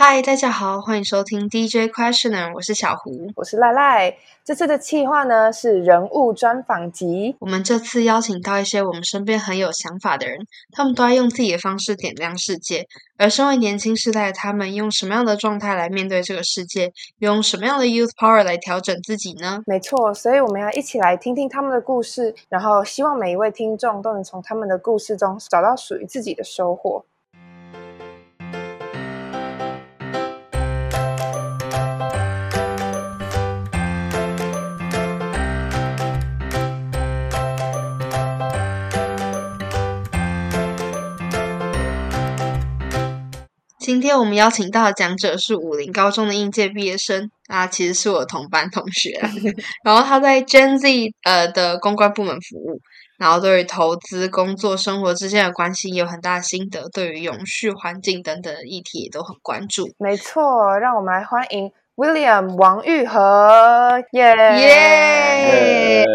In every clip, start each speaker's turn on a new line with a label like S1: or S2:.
S1: 嗨，大家好，欢迎收听 DJ Questioner，我是小胡。
S2: 我是赖赖。这次的企划呢是人物专访集，
S1: 我们这次邀请到一些我们身边很有想法的人，他们都在用自己的方式点亮世界。而身为年轻世代的他们，用什么样的状态来面对这个世界？用什么样的 youth power 来调整自己呢？
S2: 没错，所以我们要一起来听听他们的故事，然后希望每一位听众都能从他们的故事中找到属于自己的收获。
S1: 今天我们邀请到的讲者是武林高中的应届毕业生啊，其实是我同班同学。然后他在 Gen Z 呃的公关部门服务，然后对于投资、工作、生活之间的关系有很大的心得，对于永续环境等等的议题也都很关注。
S2: 没错，让我们来欢迎 William 王玉和，耶
S1: 耶！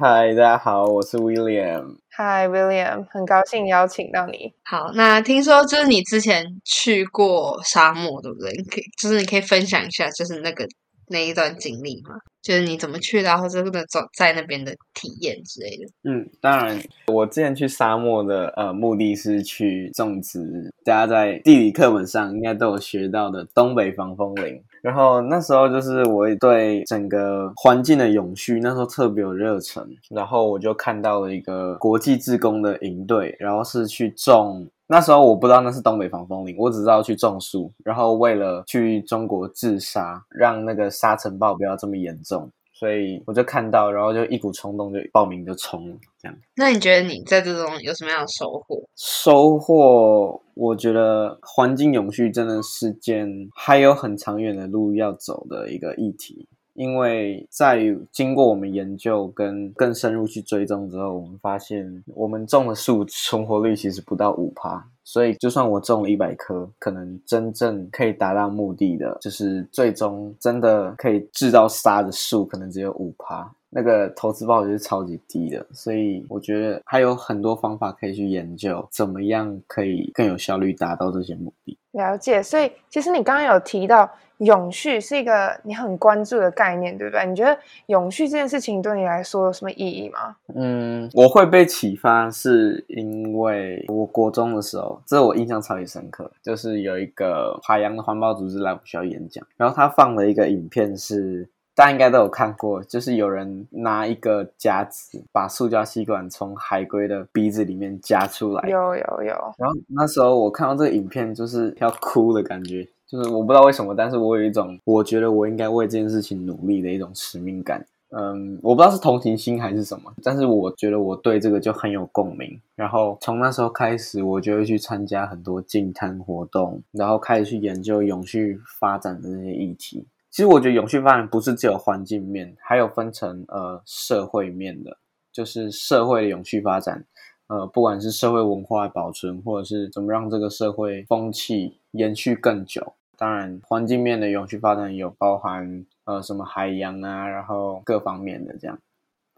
S3: 嗨，大家好，我是 William。
S2: Hi William，很高兴邀请到你。
S1: 好，那听说就是你之前去过沙漠，对不对？可以，就是你可以分享一下，就是那个那一段经历吗？就是你怎么去的，或者那个走在那边的体验之类的。
S3: 嗯，当然，我之前去沙漠的呃目的是去种植，大家在地理课本上应该都有学到的东北防风林。然后那时候就是我对整个环境的永续那时候特别有热忱，然后我就看到了一个国际志工的营队，然后是去种。那时候我不知道那是东北防风林，我只知道去种树，然后为了去中国治沙，让那个沙尘暴不要这么严重。所以我就看到，然后就一股冲动就报名就冲了，这样。
S1: 那你觉得你在这种有什么样的收获？
S3: 收获，我觉得环境永续真的是件还有很长远的路要走的一个议题。因为在经过我们研究跟更深入去追踪之后，我们发现我们种的树存活率其实不到五趴，所以就算我种了一百棵，可能真正可以达到目的的，就是最终真的可以制到沙的树，可能只有五趴。那个投资报酬是超级低的，所以我觉得还有很多方法可以去研究，怎么样可以更有效率达到这些目的。
S2: 了解，所以其实你刚刚有提到永续是一个你很关注的概念，对不对？你觉得永续这件事情对你来说有什么意义吗？
S3: 嗯，我会被启发，是因为我国中的时候，这我印象超级深刻，就是有一个海洋的环保组织来我们学校演讲，然后他放了一个影片是。大家应该都有看过，就是有人拿一个夹子，把塑胶吸管从海龟的鼻子里面夹出来。
S2: 有有有。
S3: 然后那时候我看到这个影片，就是要哭的感觉，就是我不知道为什么，但是我有一种我觉得我应该为这件事情努力的一种使命感。嗯，我不知道是同情心还是什么，但是我觉得我对这个就很有共鸣。然后从那时候开始，我就会去参加很多净滩活动，然后开始去研究永续发展的那些议题。其实我觉得永续发展不是只有环境面，还有分成呃社会面的，就是社会的永续发展，呃，不管是社会文化保存，或者是怎么让这个社会风气延续更久。当然，环境面的永续发展有包含呃什么海洋啊，然后各方面的这样。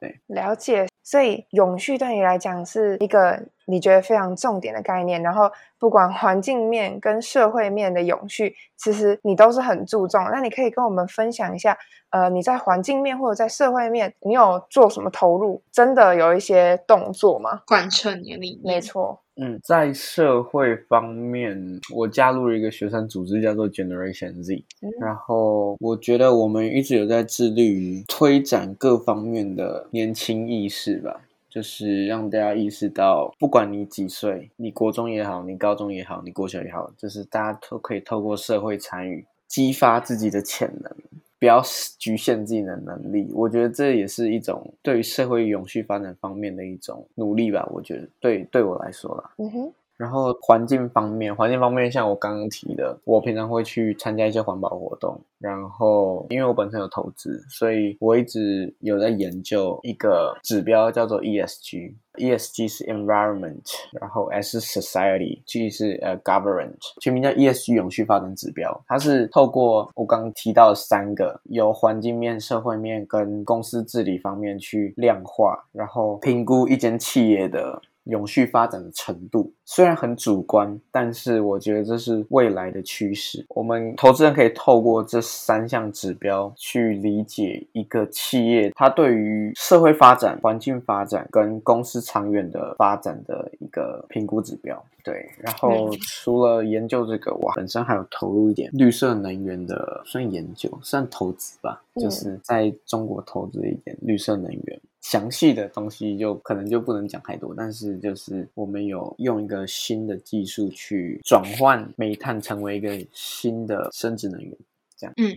S3: 对，
S2: 了解。所以永续对你来讲是一个你觉得非常重点的概念，然后不管环境面跟社会面的永续，其实你都是很注重。那你可以跟我们分享一下，呃，你在环境面或者在社会面，你有做什么投入？真的有一些动作吗？
S1: 贯彻你的理
S2: 念。没错。
S3: 嗯，在社会方面，我加入了一个学生组织，叫做 Generation Z。然后我觉得我们一直有在致力于推展各方面的年轻意识吧，就是让大家意识到，不管你几岁，你国中也好，你高中也好，你国小也好，就是大家都可以透过社会参与，激发自己的潜能。不要局限自己的能力，我觉得这也是一种对于社会永续发展方面的一种努力吧。我觉得对对我来说啦。嗯哼。然后环境方面，环境方面像我刚刚提的，我平常会去参加一些环保活动。然后因为我本身有投资，所以我一直有在研究一个指标叫做 ESG。ESG 是 environment，然后 S 是 society，G 是呃 government，全名叫 ESG 永续发展指标。它是透过我刚刚提到的三个，由环境面、社会面跟公司治理方面去量化，然后评估一间企业的。永续发展的程度。虽然很主观，但是我觉得这是未来的趋势。我们投资人可以透过这三项指标去理解一个企业它对于社会发展、环境发展跟公司长远的发展的一个评估指标。对，然后除了研究这个，我本身还有投入一点绿色能源的，算研究，算投资吧，就是在中国投资一点绿色能源。详细的东西就可能就不能讲太多，但是就是我们有用一个新的技术去转换煤炭成为一个新的生殖能源。这样，嗯，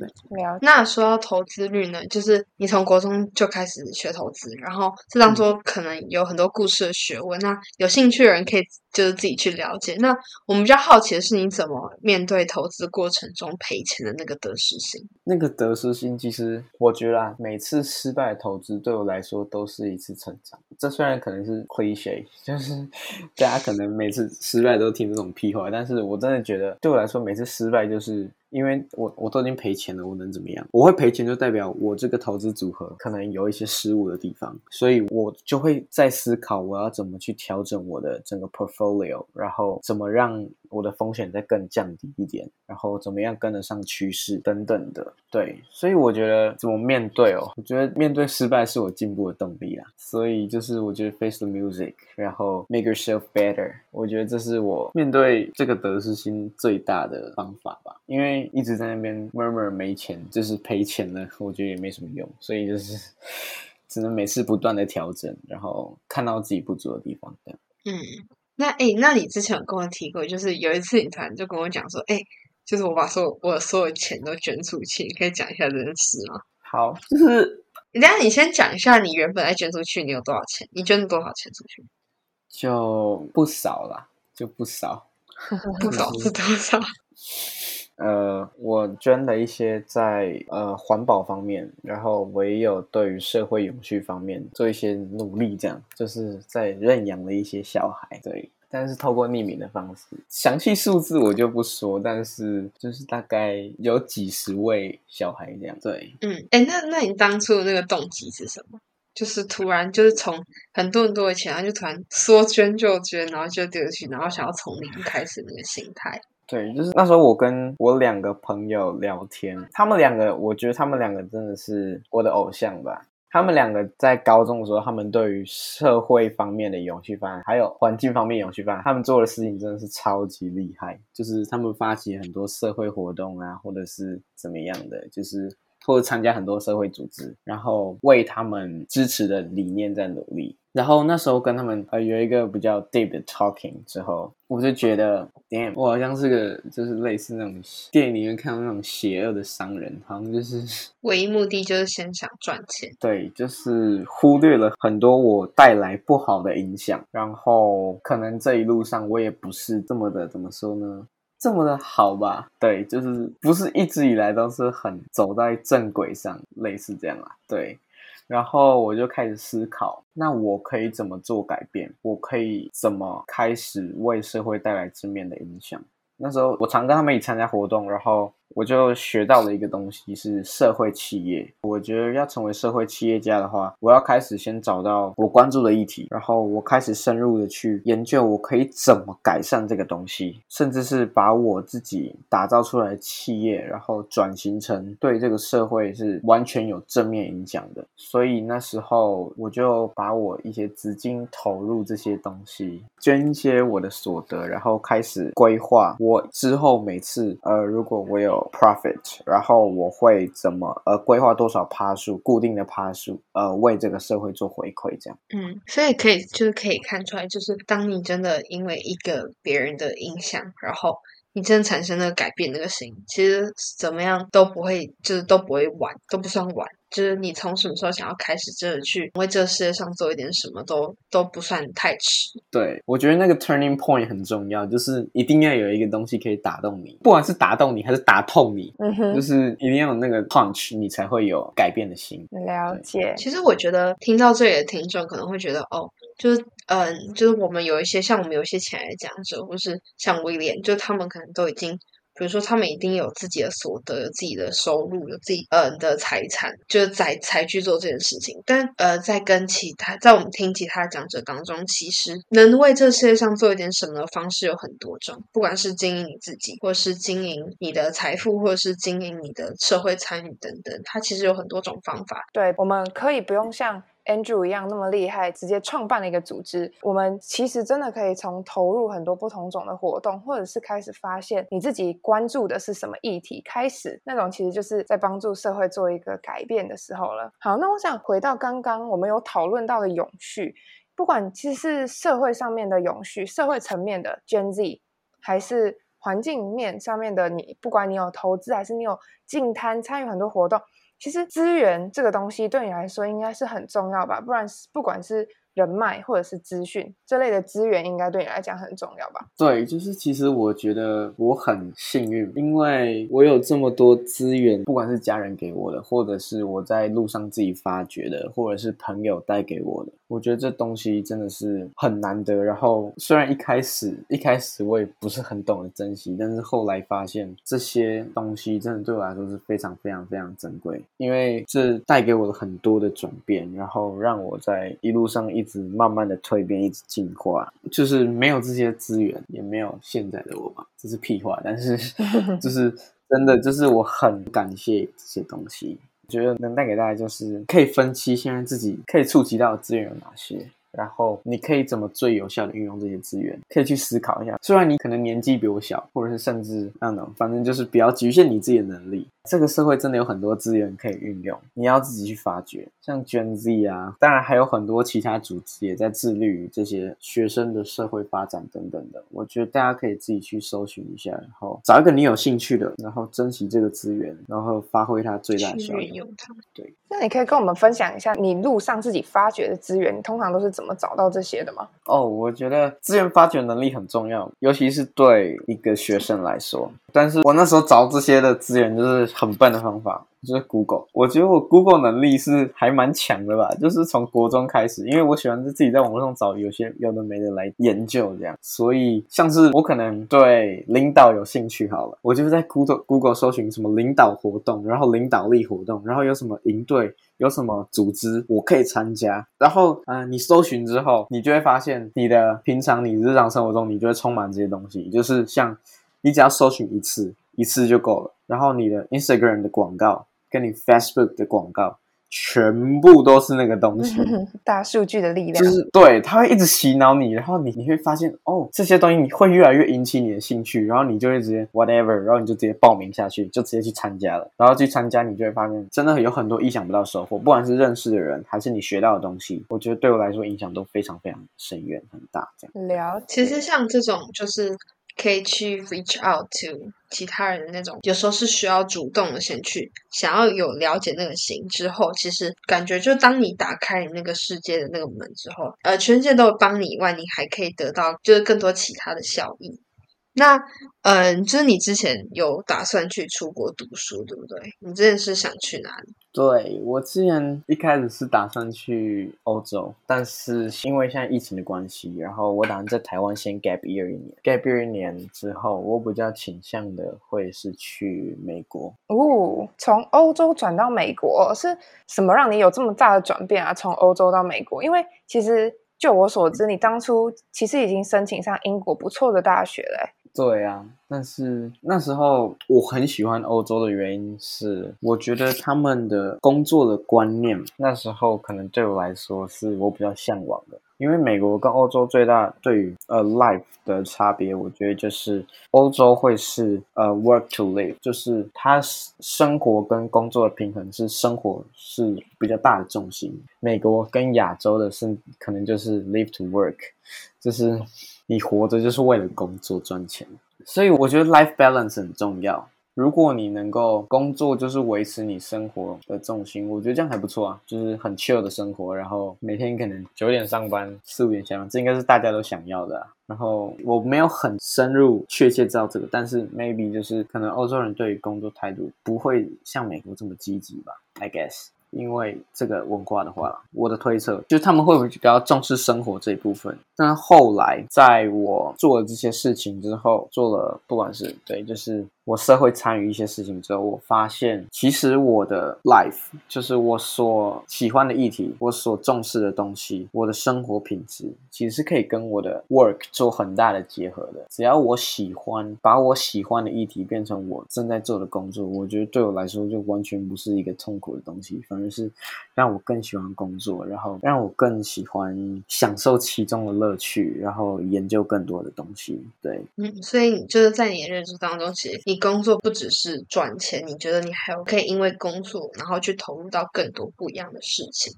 S1: 那说到投资率呢，就是你从国中就开始学投资，然后这当中可能有很多故事的学问。那有兴趣的人可以就是自己去了解。那我们比较好奇的是，你怎么面对投资过程中赔钱的那个得失心？
S3: 那个得失心，其实我觉得啊，每次失败投资对我来说都是一次成长。这虽然可能是 cliche，就是大家可能每次失败都听这种屁话，但是我真的觉得对我来说，每次失败就是。因为我我都已经赔钱了，我能怎么样？我会赔钱就代表我这个投资组合可能有一些失误的地方，所以我就会在思考我要怎么去调整我的整个 portfolio，然后怎么让我的风险再更降低一点，然后怎么样跟得上趋势等等的。对，所以我觉得怎么面对哦？我觉得面对失败是我进步的动力啦。所以就是我觉得 face the music，然后 make yourself better，我觉得这是我面对这个得失心最大的方法吧，因为。一直在那边 murmur 没钱，就是赔钱了，我觉得也没什么用，所以就是 只能每次不断的调整，然后看到自己不足的地方。这样。
S1: 嗯，那哎，那你之前有跟我提过，就是有一次你突然就跟我讲说，哎，就是我把所有我所有钱都捐出去，你可以讲一下这件事吗？
S3: 好，就是
S1: 等下你先讲一下你原本在捐出去，你有多少钱？你捐了多少钱出去？
S3: 就不少了，就不少，
S1: 不少是多少？
S3: 呃，我捐了一些在呃环保方面，然后我也有对于社会永续方面做一些努力，这样就是在认养了一些小孩，对，但是透过匿名的方式，详细数字我就不说，但是就是大概有几十位小孩这样，对，
S1: 嗯，哎，那那你当初的那个动机是什么？就是突然就是从很多很多的钱，然后就突然说捐就捐，然后就丢去，然后想要从零开始那个心态。
S3: 对，就是那时候我跟我两个朋友聊天，他们两个，我觉得他们两个真的是我的偶像吧。他们两个在高中的时候，他们对于社会方面的永续发展，还有环境方面永续发展，他们做的事情真的是超级厉害。就是他们发起很多社会活动啊，或者是怎么样的，就是或者参加很多社会组织，然后为他们支持的理念在努力。然后那时候跟他们呃有一个比较 deep 的 talking 之后，我就觉得，damn，我好像是个就是类似那种电影里面看到那种邪恶的商人，好像就是
S1: 唯一目的就是先想赚钱，
S3: 对，就是忽略了很多我带来不好的影响，然后可能这一路上我也不是这么的怎么说呢，这么的好吧？对，就是不是一直以来都是很走在正轨上，类似这样啊，对。然后我就开始思考，那我可以怎么做改变？我可以怎么开始为社会带来正面的影响？那时候我常跟他们一起参加活动，然后。我就学到了一个东西，是社会企业。我觉得要成为社会企业家的话，我要开始先找到我关注的议题，然后我开始深入的去研究，我可以怎么改善这个东西，甚至是把我自己打造出来的企业，然后转型成对这个社会是完全有正面影响的。所以那时候我就把我一些资金投入这些东西，捐一些我的所得，然后开始规划我之后每次呃，如果我有 profit，然后我会怎么呃规划多少趴数，固定的趴数，呃为这个社会做回馈，这样。
S1: 嗯，所以可以就是可以看出来，就是当你真的因为一个别人的影响，然后你真的产生了改变那个心，其实怎么样都不会，就是都不会晚，都不算晚。就是你从什么时候想要开始，真的去为这个世界上做一点什么，都都不算太迟。
S3: 对，我觉得那个 turning point 很重要，就是一定要有一个东西可以打动你，不管是打动你还是打痛你，嗯哼，就是一定要有那个 punch，你才会有改变的心。
S2: 了解。
S1: 其实我觉得听到这里的听众可能会觉得，哦，就是嗯，就是我们有一些像我们有一些前来讲者，或是像威廉，就他们可能都已经。比如说他们一定有自己的所得、自己的收入、有自己呃的财产，就是才才去做这件事情。但呃，在跟其他在我们听其他讲者当中，其实能为这世界上做一点什么的方式有很多种，不管是经营你自己，或是经营你的财富，或者是经营你的社会参与等等，它其实有很多种方法。
S2: 对，我们可以不用像。Andrew 一样那么厉害，直接创办了一个组织。我们其实真的可以从投入很多不同种的活动，或者是开始发现你自己关注的是什么议题，开始那种其实就是在帮助社会做一个改变的时候了。好，那我想回到刚刚我们有讨论到的永续，不管其实是社会上面的永续，社会层面的 Gen Z，还是环境面上面的你，不管你有投资还是你有进摊参与很多活动。其实资源这个东西对你来说应该是很重要吧，不然不管是。人脉或者是资讯这类的资源，应该对你来讲很重要吧？
S3: 对，就是其实我觉得我很幸运，因为我有这么多资源，不管是家人给我的，或者是我在路上自己发掘的，或者是朋友带给我的，我觉得这东西真的是很难得。然后虽然一开始一开始我也不是很懂得珍惜，但是后来发现这些东西真的对我来说是非常非常非常珍贵，因为这带给我了很多的转变，然后让我在一路上一直。慢慢的蜕变，一直进化，就是没有这些资源，也没有现在的我吧，这是屁话。但是，就是真的，就是我很感谢这些东西，觉得能带给大家，就是可以分析现在自己可以触及到的资源有哪些。然后你可以怎么最有效的运用这些资源？可以去思考一下。虽然你可能年纪比我小，或者是甚至那种，反正就是比较局限你自己的能力。这个社会真的有很多资源可以运用，你要自己去发掘。像 Gen Z 啊，当然还有很多其他组织也在致力于这些学生的社会发展等等的。我觉得大家可以自己去搜寻一下，然后找一个你有兴趣的，然后珍惜这个资源，然后发挥它最大效用。对。
S2: 那你可以跟我们分享一下你路上自己发掘的资源，你通常都是怎么找到这些的吗？
S3: 哦，我觉得资源发掘能力很重要，尤其是对一个学生来说。但是我那时候找这些的资源就是很笨的方法，就是 Google。我觉得我 Google 能力是还蛮强的吧，就是从国中开始，因为我喜欢自己在网络上找有些有的没的来研究这样。所以像是我可能对领导有兴趣好了，我就是在 Google Google 搜寻什么领导活动，然后领导力活动，然后有什么营队，有什么组织我可以参加。然后啊，你搜寻之后，你就会发现你的平常你日常生活中，你就会充满这些东西，就是像。你只要搜寻一次，一次就够了。然后你的 Instagram 的广告跟你 Facebook 的广告，全部都是那个东西。
S2: 大数据的力量，
S3: 就是对，它会一直洗脑你。然后你你会发现，哦，这些东西你会越来越引起你的兴趣。然后你就会直接 whatever，然后你就直接报名下去，就直接去参加了。然后去参加，你就会发现，真的有很多意想不到收获。不管是认识的人，还是你学到的东西，我觉得对我来说影响都非常非常深远很大。这
S2: 样聊，
S1: 其实像这种就是。可以去 reach out to 其他人的那种，有时候是需要主动的先去想要有了解那个心之后，其实感觉就当你打开你那个世界的那个门之后，呃，全世界都有帮你以外，你还可以得到就是更多其他的效益。那，嗯，就是你之前有打算去出国读书，对不对？你之前是想去哪里？
S3: 对我之前一开始是打算去欧洲，但是因为现在疫情的关系，然后我打算在台湾先 gap year 一年，gap year 一年之后，我比较倾向的会是去美国。
S2: 哦，从欧洲转到美国是什么让你有这么大的转变啊？从欧洲到美国，因为其实就我所知，你当初其实已经申请上英国不错的大学嘞。
S3: 对啊，但是那时候我很喜欢欧洲的原因是，我觉得他们的工作的观念，那时候可能对我来说是我比较向往的。因为美国跟欧洲最大对于呃 life 的差别，我觉得就是欧洲会是呃 work to live，就是它生活跟工作的平衡是生活是比较大的重心。美国跟亚洲的是可能就是 live to work，就是。你活着就是为了工作赚钱，所以我觉得 life balance 很重要。如果你能够工作就是维持你生活的重心，我觉得这样还不错啊，就是很 chill 的生活。然后每天可能九点上班，四五点下班，这应该是大家都想要的。然后我没有很深入确切知道这个，但是 maybe 就是可能欧洲人对于工作态度不会像美国这么积极吧，I guess。因为这个文化的话，我的推测就是他们会不会比较重视生活这一部分。但后来在我做了这些事情之后，做了不管是对，就是我社会参与一些事情之后，我发现其实我的 life 就是我所喜欢的议题，我所重视的东西，我的生活品质，其实是可以跟我的 work 做很大的结合的。只要我喜欢把我喜欢的议题变成我正在做的工作，我觉得对我来说就完全不是一个痛苦的东西，反而是让我更喜欢工作，然后让我更喜欢享受其中的乐趣，然后研究更多的东西。对，
S1: 嗯，所以就是在你的认知当中，其实你工作不只是赚钱，你觉得你还有可以因为工作，然后去投入到更多不一样的事情。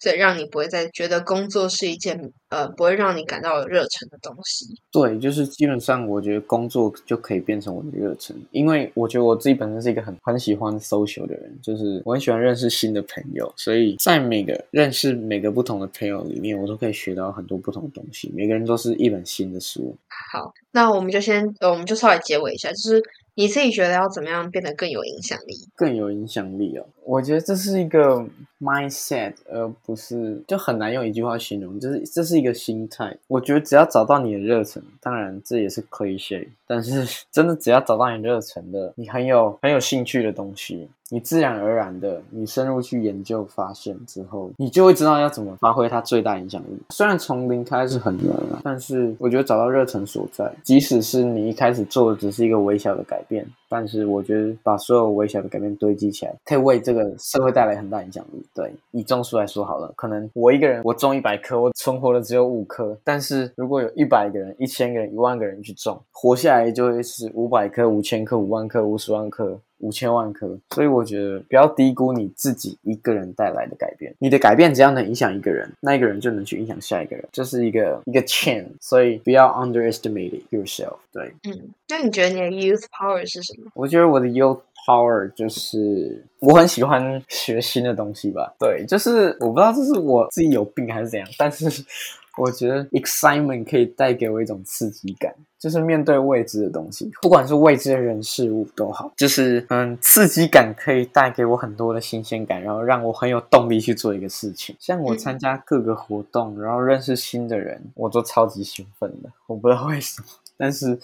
S1: 所以让你不会再觉得工作是一件呃不会让你感到有热忱的东西。
S3: 对，就是基本上我觉得工作就可以变成我的热忱，因为我觉得我自己本身是一个很很喜欢 social 的人，就是我很喜欢认识新的朋友，所以在每个认识每个不同的朋友里面，我都可以学到很多不同的东西。每个人都是一本新的书。
S1: 好，那我们就先呃我们就稍微结尾一下，就是你自己觉得要怎么样变得更有影响力？
S3: 更有影响力哦，我觉得这是一个 mindset，而不是就很难用一句话形容，就是这是一个心态。我觉得只要找到你的热忱，当然这也是 cliche，但是 真的只要找到你热忱的，你很有很有兴趣的东西。你自然而然的，你深入去研究发现之后，你就会知道要怎么发挥它最大影响力。虽然从零开始很难啊，但是我觉得找到热忱所在，即使是你一开始做的只是一个微小的改变，但是我觉得把所有微小的改变堆积起来，可以为这个社会带来很大影响力。对，以种树来说好了，可能我一个人我种一百棵，我存活的只有五棵，但是如果有一百个人、一千个人、一万个人去种，活下来就会是五百棵、五千棵、五万棵、五十万棵。五千万颗，所以我觉得不要低估你自己一个人带来的改变。你的改变只要能影响一个人，那一个人就能去影响下一个人，这是一个一个 chain。所以不要 underestimate yourself。对，
S1: 嗯，那你觉得你的 youth power 是什么？
S3: 我觉得我的 youth power 就是我很喜欢学新的东西吧。对，就是我不知道这是我自己有病还是怎样，但是 我觉得 excitement 可以带给我一种刺激感。就是面对未知的东西，不管是未知的人事物都好，就是嗯，刺激感可以带给我很多的新鲜感，然后让我很有动力去做一个事情。像我参加各个活动，然后认识新的人，我都超级兴奋的。我不知道为什么，但是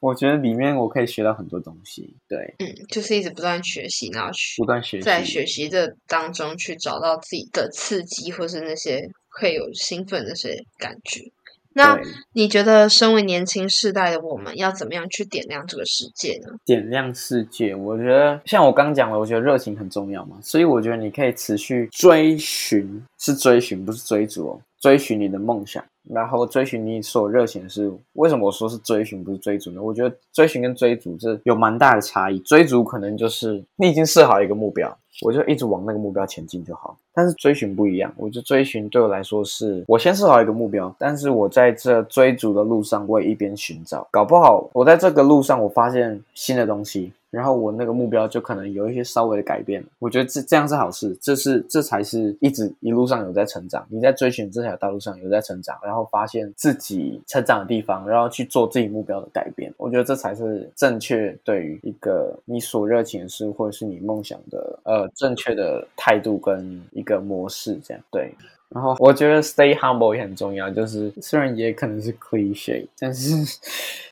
S3: 我觉得里面我可以学到很多东西。对，
S1: 嗯，就是一直不断学习，然后去
S3: 不断学习，
S1: 在学习的当中去找到自己的刺激，或是那些会有兴奋那些感觉。那你觉得，身为年轻世代的我们，要怎么样去点亮这个世界呢？
S3: 点亮世界，我觉得像我刚讲了，我觉得热情很重要嘛，所以我觉得你可以持续追寻，是追寻，不是追逐哦，追寻你的梦想，然后追寻你所热情的事物。为什么我说是追寻，不是追逐呢？我觉得追寻跟追逐这有蛮大的差异。追逐可能就是你已经设好一个目标。我就一直往那个目标前进就好，但是追寻不一样。我就追寻对我来说是，我先设好一个目标，但是我在这追逐的路上，我也一边寻找。搞不好我在这个路上，我发现新的东西。然后我那个目标就可能有一些稍微的改变，我觉得这这样是好事，这是这才是一直一路上有在成长，你在追寻这条道路上有在成长，然后发现自己成长的地方，然后去做自己目标的改变，我觉得这才是正确对于一个你所热情的事或者是你梦想的呃正确的态度跟一个模式，这样对。然后我觉得 stay humble 也很重要，就是虽然也可能是 cliche，但是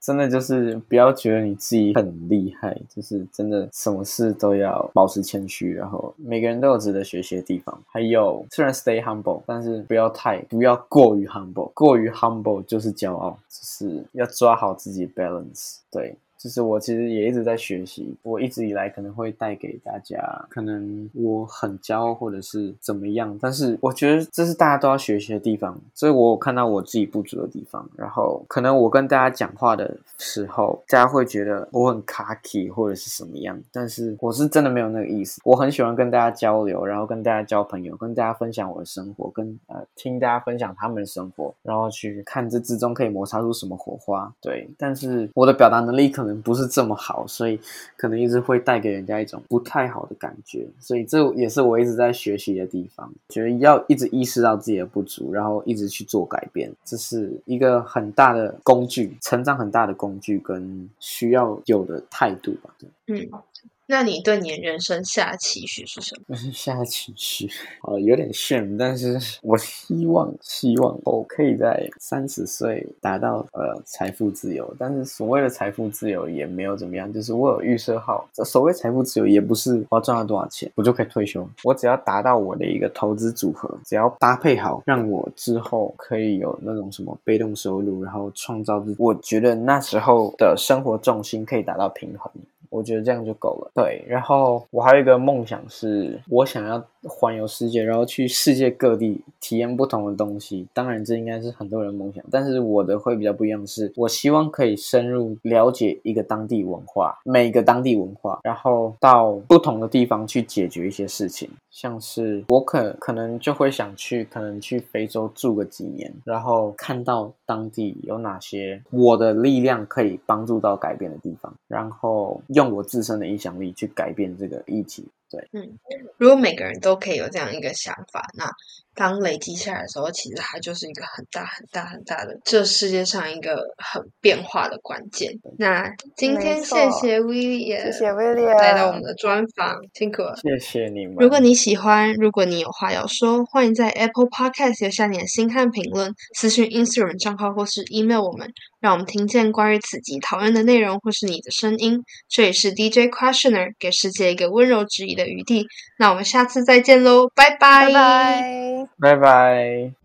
S3: 真的就是不要觉得你自己很厉害，就是真的什么事都要保持谦虚，然后每个人都有值得学习的地方。还有虽然 stay humble，但是不要太不要过于 humble，过于 humble 就是骄傲，就是要抓好自己 balance，对。就是我其实也一直在学习，我一直以来可能会带给大家，可能我很骄傲或者是怎么样，但是我觉得这是大家都要学习的地方，所以我有看到我自己不足的地方，然后可能我跟大家讲话的时候，大家会觉得我很卡 y 或者是什么样，但是我是真的没有那个意思，我很喜欢跟大家交流，然后跟大家交朋友，跟大家分享我的生活，跟呃听大家分享他们的生活，然后去看这之中可以摩擦出什么火花，对，但是我的表达能力可能。不是这么好，所以可能一直会带给人家一种不太好的感觉，所以这也是我一直在学习的地方。觉得要一直意识到自己的不足，然后一直去做改变，这是一个很大的工具，成长很大的工具跟需要有的态度吧。
S1: 嗯，那你对你的人生下期许是什么？
S3: 下期许，呃，有点炫，但是我希望，希望我可以在三十岁达到呃财富自由。但是所谓的财富自由也没有怎么样，就是我有预设好，所谓财富自由也不是我要赚到多少钱我就可以退休，我只要达到我的一个投资组合，只要搭配好，让我之后可以有那种什么被动收入，然后创造自，我觉得那时候的生活重心可以达到平衡。我觉得这样就够了。对，然后我还有一个梦想是，我想要环游世界，然后去世界各地体验不同的东西。当然，这应该是很多人梦想，但是我的会比较不一样，是我希望可以深入了解一个当地文化，每个当地文化，然后到不同的地方去解决一些事情。像是我可可能就会想去，可能去非洲住个几年，然后看到当地有哪些我的力量可以帮助到改变的地方，然后用我自身的影响力去改变这个议题。对，
S1: 嗯，如果每个人都可以有这样一个想法，那当累积下来的时候，其实它就是一个很大很大很大的这世界上一个很变化的关键。那今天谢谢 William，，
S2: 谢谢 William
S1: 来到我们的专访，辛苦了，
S3: 谢谢你们。
S1: 如果你喜欢，如果你有话要说，欢迎在 Apple Podcast 留下你的心和评论，私信 Instagram 账号或是 email 我们，让我们听见关于此集讨论的内容或是你的声音。这里是 DJ Questioner，给世界一个温柔质疑的余地。那我们下次再见喽，拜
S2: 拜拜。
S3: 拜拜。